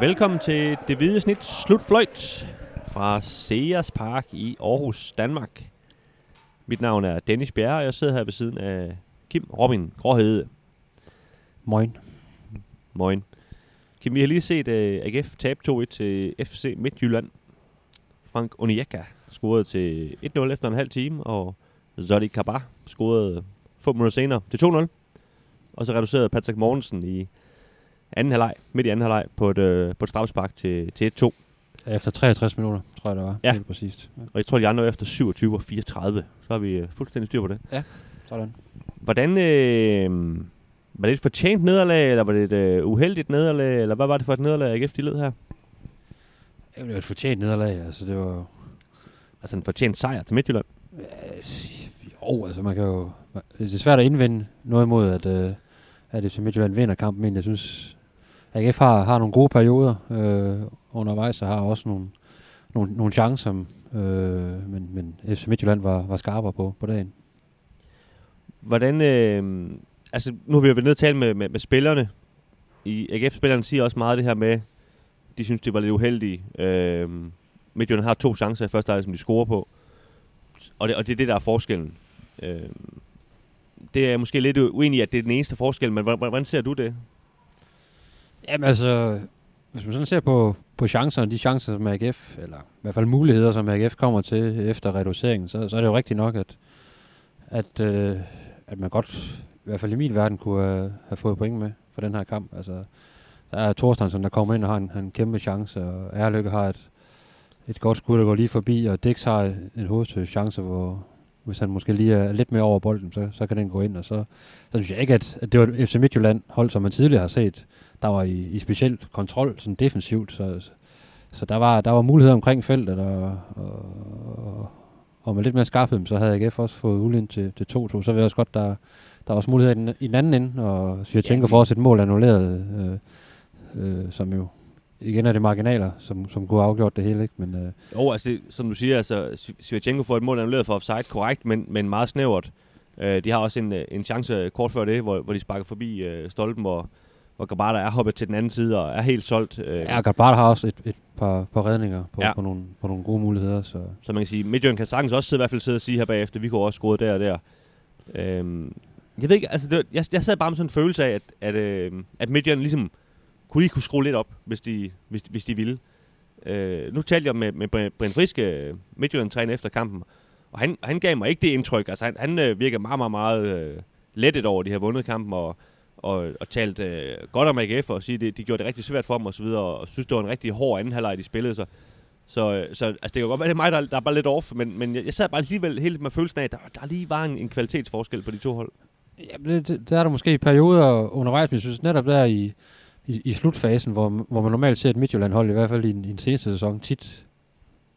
Velkommen til det hvide snit slutfløjt fra Sears Park i Aarhus, Danmark. Mit navn er Dennis Bjerre, og jeg sidder her ved siden af Kim Robin Gråhede. Moin. Moin. Kim, vi har lige set uh, AGF tabe 2-1 til FC Midtjylland. Frank Onyeka scorede til 1-0 efter en halv time, og Zodi Kabar scorede få minutter senere til 2-0. Og så reducerede Patrick Mortensen i anden halvleg, midt i anden halvleg, på et, øh, på et straffespark til, til 1-2. Efter 63 minutter, tror jeg det var. Ja. Helt præcist. Ja. Og jeg tror, de andre var efter 27 og 34. Så har vi øh, fuldstændig styr på det. Sådan. Hvordan, øh, var det et fortjent nederlag, eller var det et øh, uheldigt nederlag, eller hvad var det for et nederlag, AGF de led her? Det var et fortjent nederlag. Altså, det var... Altså en fortjent sejr til Midtjylland. Ja, jo, altså man kan jo... Det er svært at indvende noget imod, at, øh, at det Midtjylland vinder kampen, men jeg synes, AGF har, har nogle gode perioder øh, undervejs, og har også nogle, nogle, nogle chancer, øh, men, men FC Midtjylland var, var skarpere på, på dagen. Hvordan, øh, altså nu har vi jo været nede og tale med, med, med spillerne. I AGF-spillerne siger også meget det her med, de synes, det var lidt uheldigt. Øh, Midtjylland har to chancer i første halvleg, som de scorer på. Og det, og det er det, der er forskellen. Øh, det er jeg måske lidt uenig i, at det er den eneste forskel, men hvordan, hvordan ser du det? Jamen altså, hvis man sådan ser på, på chancerne, de chancer, som AGF, eller i hvert fald muligheder, som AGF kommer til efter reduceringen, så, så er det jo rigtigt nok, at, at, øh, at man godt, i hvert fald i min verden, kunne have, have fået point med for den her kamp. Altså, der er Thorstensen, der kommer ind og har en, har en kæmpe chance, og Erlykke har et, et godt skud, der går lige forbi, og Dix har en hovedstød chance, hvor hvis han måske lige er lidt mere over bolden, så, så kan den gå ind, og så, så synes jeg ikke, at, at det var et FC Midtjylland hold, som man tidligere har set, der var i, i specielt kontrol, sådan defensivt, så, så der var, der var muligheder omkring feltet, og, og, og med lidt mere skarphed, så havde AGF også fået ulen til, til 2-2, så ved jeg også godt, der, der var også muligheder i den, i den anden ende, og Svirtjenko Ja, får også et mål annulleret, øh, øh, som jo igen er det marginaler, som, som kunne have afgjort det hele, ikke? Men, øh, Jo, altså, som du siger, altså, Svirtjenko får et mål annulleret for offside, korrekt, men, men meget snævert. Øh, de har også en, øh, en chance kort før det, hvor, hvor de sparker forbi øh, stolpen, hvor, hvor Gabata er hoppet til den anden side og er helt solgt. Øh, ja, Garbart har også et, et par, par redninger på, Ja. på, nogle, på nogle gode muligheder, så Så man kan sige, Midtjylland kan sagtens også sidde, i hvert fald sidde og sige her bagefter, vi kunne også score der og der. Øhm, jeg ved ikke, altså det, var- jeg, jeg sad bare med sådan en følelse af, at, at, øh, at Midtjylland ligesom kunne lige kunne skrue lidt op, hvis de, hvis, hvis de ville. Øh, nu talte jeg med, med Brian- Friske, Midtjylland-træner efter kampen, og han, han gav mig ikke det indtryk. Altså han, han øh, virker meget, meget, meget øh, lettet over, de har vundet kampen, og, og, og talt øh, godt om AGF, og sige, at de, de gjorde det rigtig svært for dem, og så videre, og synes, det var en rigtig hård anden halvleg, de spillede. Så, så, så altså, det kan godt være, det er mig, der, der er bare lidt off, men, men jeg, jeg sad bare alligevel helt med følelsen af, at der, der lige var en, en kvalitetsforskel på de to hold. Ja, det, det, er der måske i perioder undervejs, men jeg synes netop der i, i, i slutfasen, hvor, hvor man normalt ser et Midtjylland-hold, i hvert fald i, den- i den seneste sæson, tit,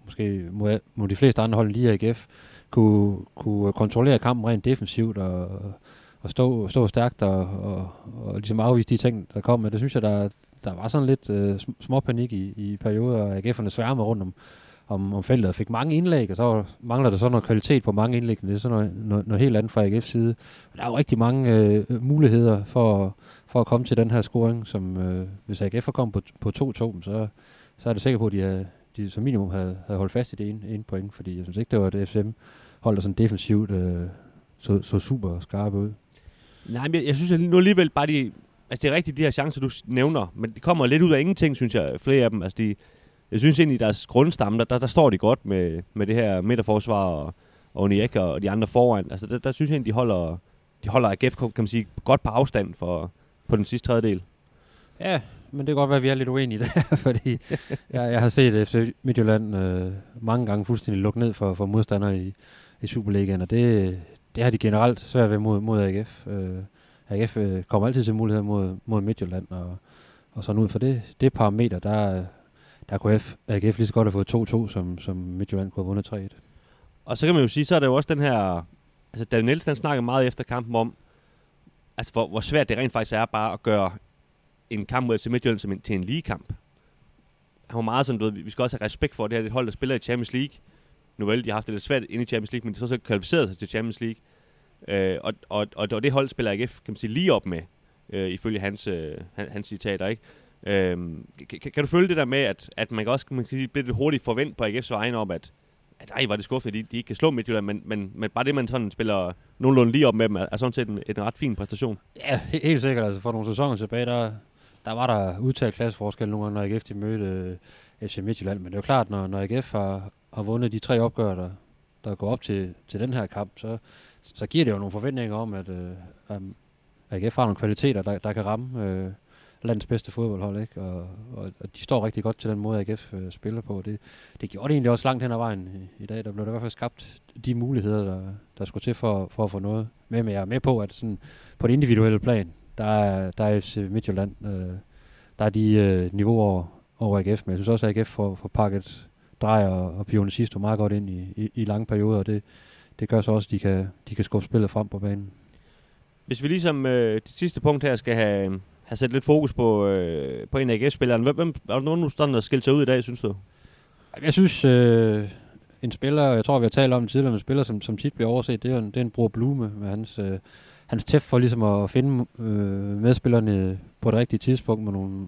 måske mod, mod de fleste andre hold lige AGF, kunne, kunne kontrollere kampen rent defensivt og, at stå, stå stærkt og, og, og ligesom afvise de ting, der kom. Men det synes jeg, der, der var sådan lidt øh, små panik i, i perioder, og AGF'erne sværmede rundt om, om, om feltet og fik mange indlæg, og så mangler der så noget kvalitet på mange indlæg. Det er sådan noget, noget, noget helt andet fra AGF's side. Der er jo rigtig mange øh, muligheder for, for at komme til den her scoring, som øh, hvis AGF har kommet på, på 2-2, så, så er det sikker på, at de, er, de som minimum havde, havde holdt fast i det ene, ene point, fordi jeg synes ikke, det var et FCM-hold, der sådan defensivt øh, så, så super skarpe ud. Nej, men jeg, jeg synes at nu alligevel bare de... Altså det er rigtigt, de her chancer, du nævner, men det kommer lidt ud af ingenting, synes jeg, flere af dem. Altså de, jeg synes egentlig, i deres grundstamme, der, der, der står de godt med, med det her midterforsvar og, og Onyeka og de andre foran. Altså der, der synes jeg egentlig, de holder, de holder AGF, kan man sige, godt på afstand for, på den sidste tredjedel. Ja, men det kan godt være, at vi er lidt uenige der, fordi jeg, jeg har set FC Midtjylland øh, mange gange fuldstændig lukket ned for, for modstandere i, i Superligaen, og det, det har de generelt svært ved mod, mod AGF. Øh, AGF øh, kommer altid til muligheder mod, mod Midtjylland, og, og sådan ud for det, det parameter, der, der kunne F, AGF lige så godt have fået 2-2, som, som Midtjylland kunne have vundet 3-1. Og så kan man jo sige, så er der jo også den her... Altså, Daniel Nielsen han snakker meget efter kampen om, altså, hvor, hvor svært det rent faktisk er bare at gøre en kamp mod FC Midtjylland som en, til en ligekamp. Han var meget sådan, du ved, vi skal også have respekt for, at det her det hold, der spiller i Champions League. Nu vel, de har haft det lidt svært inde i Champions League, men de så så kvalificeret sig til Champions League. Øh, og, og, og, og det hold spiller AGF, kan man sige, lige op med, øh, ifølge hans, øh, hans citater, ikke? Øhm, kan, kan, du følge det der med, at, at man kan også man kan sige, blive lidt hurtigt forvent på AGF's vegne om, at, at ej, var det skuffet, at de, de ikke kan slå Midtjylland, men, men, men bare det, man sådan spiller nogenlunde lige op med dem, er, er sådan set en, en ret fin præstation. Ja, helt sikkert. Altså for nogle sæsoner tilbage, der, der var der udtalt klasseforskel nogle gange, når AGF de mødte øh, FC Midtjylland. Men det er jo klart, når, når AGF har, har vundet de tre opgør, der, der går op til, til den her kamp, så, så giver det jo nogle forventninger om, at, øh, at AGF har nogle kvaliteter, der, der kan ramme øh, landets bedste fodboldhold. Ikke? Og, og, og de står rigtig godt til den måde, AGF øh, spiller på. Det, det gjorde det egentlig også langt hen ad vejen i, i dag. Der blev der i hvert fald skabt de muligheder, der, der skulle til for, for at få noget med. Men jeg er med på, at sådan, på det individuelle plan, der er, der er FC Midtjylland, øh, der er de øh, niveauer over AGF, men jeg synes også, at AGF får, får pakket Drej og, Pione sidst meget godt ind i, i, i lange perioder, og det, det gør så også, at de kan, de kan skubbe spillet frem på banen. Hvis vi ligesom øh, det sidste punkt her skal have, have sat lidt fokus på, øh, på en af AGF-spilleren, hvem, hvem, er der nogen, der skilt sig ud i dag, synes du? Jeg synes, øh, en spiller, jeg tror, vi har talt om tidligere, en spiller, som, som tit bliver overset, det er en, det er en bror Blume med hans, øh, hans tæft for ligesom at finde øh, medspillerne på det rigtige tidspunkt med nogle,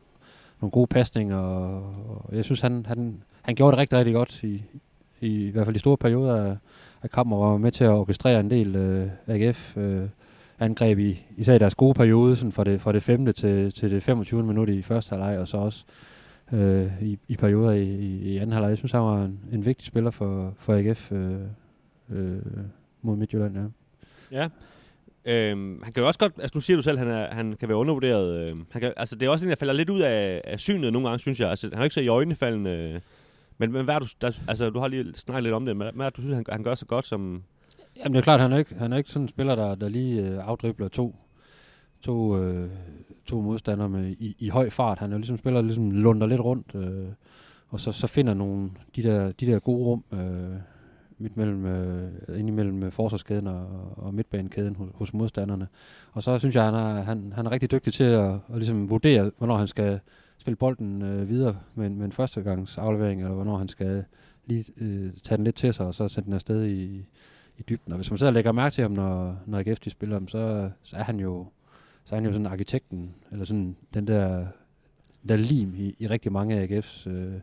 nogle gode pasninger. Og, og jeg synes, han, han, han gjorde det rigtig, rigtig godt i, i, i hvert fald i store perioder af, af kampen, og var med til at orkestrere en del øh, AGF øh, angreb i især i deres gode periode, sådan fra det, fra det 5. til, til det 25. minut i første halvleg, og så også øh, i, i perioder i, i, i anden halvleg. Jeg synes, han var en, en vigtig spiller for, for AGF øh, øh, mod Midtjylland, ja. Ja, Øhm, han kan jo også godt, altså nu siger du selv, at han, er, han kan være undervurderet. Øh, han kan, altså det er også en, der falder lidt ud af, af synet nogle gange, synes jeg. Altså, han er ikke så i øjnefaldende. Øh, men, men hvad er du, der, altså du har lige snakket lidt om det, men hvad er du synes, han, han gør så godt som... Jamen det er klart, han er ikke, han er ikke sådan en spiller, der, der lige øh, afdribler to, to, øh, to modstandere med, i, i høj fart. Han er jo ligesom spiller, der ligesom lunder lidt rundt, øh, og så, så finder nogle de der, de der gode rum, øh, midt mellem, øh, ind imellem øh, forsvarskæden og, og midtbanekæden hos, hos modstanderne. Og så synes jeg, han er, han, han er rigtig dygtig til at, at ligesom vurdere, hvornår han skal spille bolden øh, videre med, med en førstegangs aflevering, eller hvornår han skal lige øh, tage den lidt til sig, og så sende den afsted i, i dybden. Og hvis man så lægger mærke til ham, når, når AGF de spiller ham, så, så er han jo så er han jo sådan arkitekten, eller sådan den der, der lim i, i rigtig mange af AGF's øh,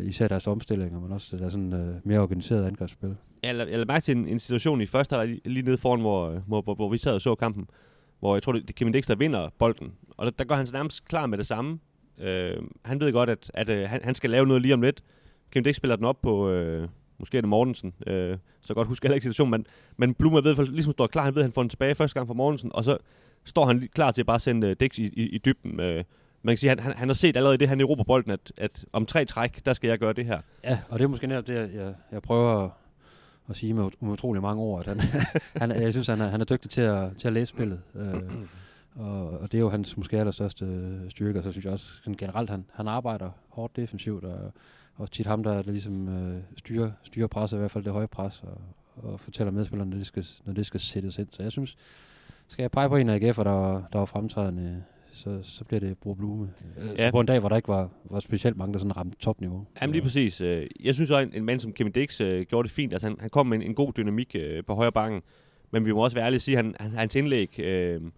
især deres omstillinger, men også deres sådan øh, mere organiseret angrebsspil. Jeg jeg lagde mærke til en, en situation i første halvleg lige, lige nede foran, hvor, hvor, hvor, hvor vi sad og så kampen, hvor jeg tror, det, det Kevin Dix, der vinder bolden. Og der, der går han så nærmest klar med det samme. Øh, han ved godt, at, at øh, han, han skal lave noget lige om lidt. Kevin Dix spiller den op på, øh, måske er det Mortensen, øh, så godt husker jeg ikke situationen, men, men Blumer ved, ligesom står klar, han ved, at han får den tilbage første gang fra Mortensen, og så står han klar til at bare sende øh, Dix i, i, i dybden. Øh, man kan sige, at han, han, han har set allerede det, han i bolden, at, at om tre træk, der skal jeg gøre det her. Ja, og det er måske netop det, jeg, jeg prøver at, at sige med, med utrolig mange ord. At han, han, jeg synes, han er, han er dygtig til at, til at læse spillet. Øh, og, og det er jo hans måske allerstørste styrke. Og så synes jeg også sådan generelt, han, han arbejder hårdt defensivt, og og tit ham, der, der ligesom øh, styrer, styrer presset, i hvert fald det høje pres, og, og fortæller medspillerne, når det, skal, når det skal sættes ind. Så jeg synes, skal jeg pege på en af AGF'er, der var, der var fremtrædende så, så bliver det Bro Blume. Øh, ja. Så på en dag, hvor der ikke var, var specielt mange, der sådan ramte topniveau. Jamen lige præcis. Øh, jeg synes også, en, en mand som Kevin Dix gjorde det fint. Altså, han, han kom med en, en god dynamik på højre bakken. Men vi må også være ærlige at sige, at han, han, hans indlæg... Uh,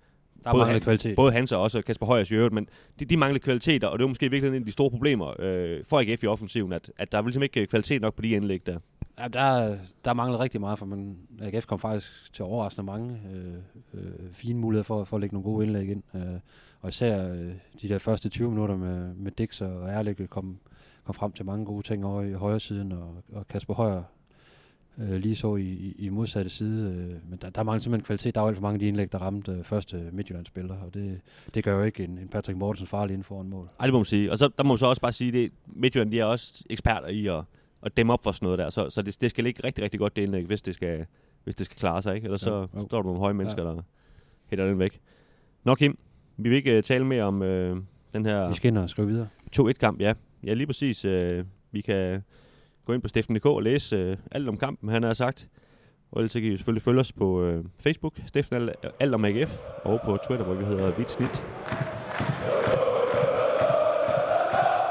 der både, han, kvalitet. både hans og også Kasper Højers i øvrigt, men de, de mangler kvaliteter, og det er måske virkelig en af de store problemer øh, for AGF i offensiven, at, at der er ligesom ikke kvalitet nok på de indlæg der. Ja, der, der mangler rigtig meget, for man, AGF kom faktisk til overraskende mange øh, øh, fine muligheder for, for at lægge nogle gode indlæg ind. Øh, og især øh, de der første 20 minutter med, med Dix og Erlik kom, kom frem til mange gode ting over i højre siden, og, og Kasper Højer øh, lige så i, i, modsatte side. Øh, men der, der mangler simpelthen kvalitet. Der var alt for mange af de indlæg, der ramte øh, første Midtjyllandsspiller, og det, det gør jo ikke en, en Patrick Mortensen farlig inden for en mål. Ej, det må man sige. Og så, der må man så også bare sige, at Midtjylland de er også eksperter i at, at dæmme op for sådan noget der. Så, så det, det skal ligge rigtig, rigtig godt det indlæg, hvis det skal, hvis det skal klare sig. Ikke? Ellers ja, så jo. står der nogle høje mennesker, ja. der hætter den væk. Nå Kim, vi vil ikke uh, tale mere om uh, den her... Vi ind og skrive videre. 2-1-kamp, ja. Ja, lige præcis. Uh, vi kan gå ind på Steffen.dk og læse øh, alt om kampen, han har sagt. Og ellers kan I selvfølgelig følge os på øh, Facebook, Steffen alt, om AGF, og på Twitter, hvor vi hedder Vitsnit.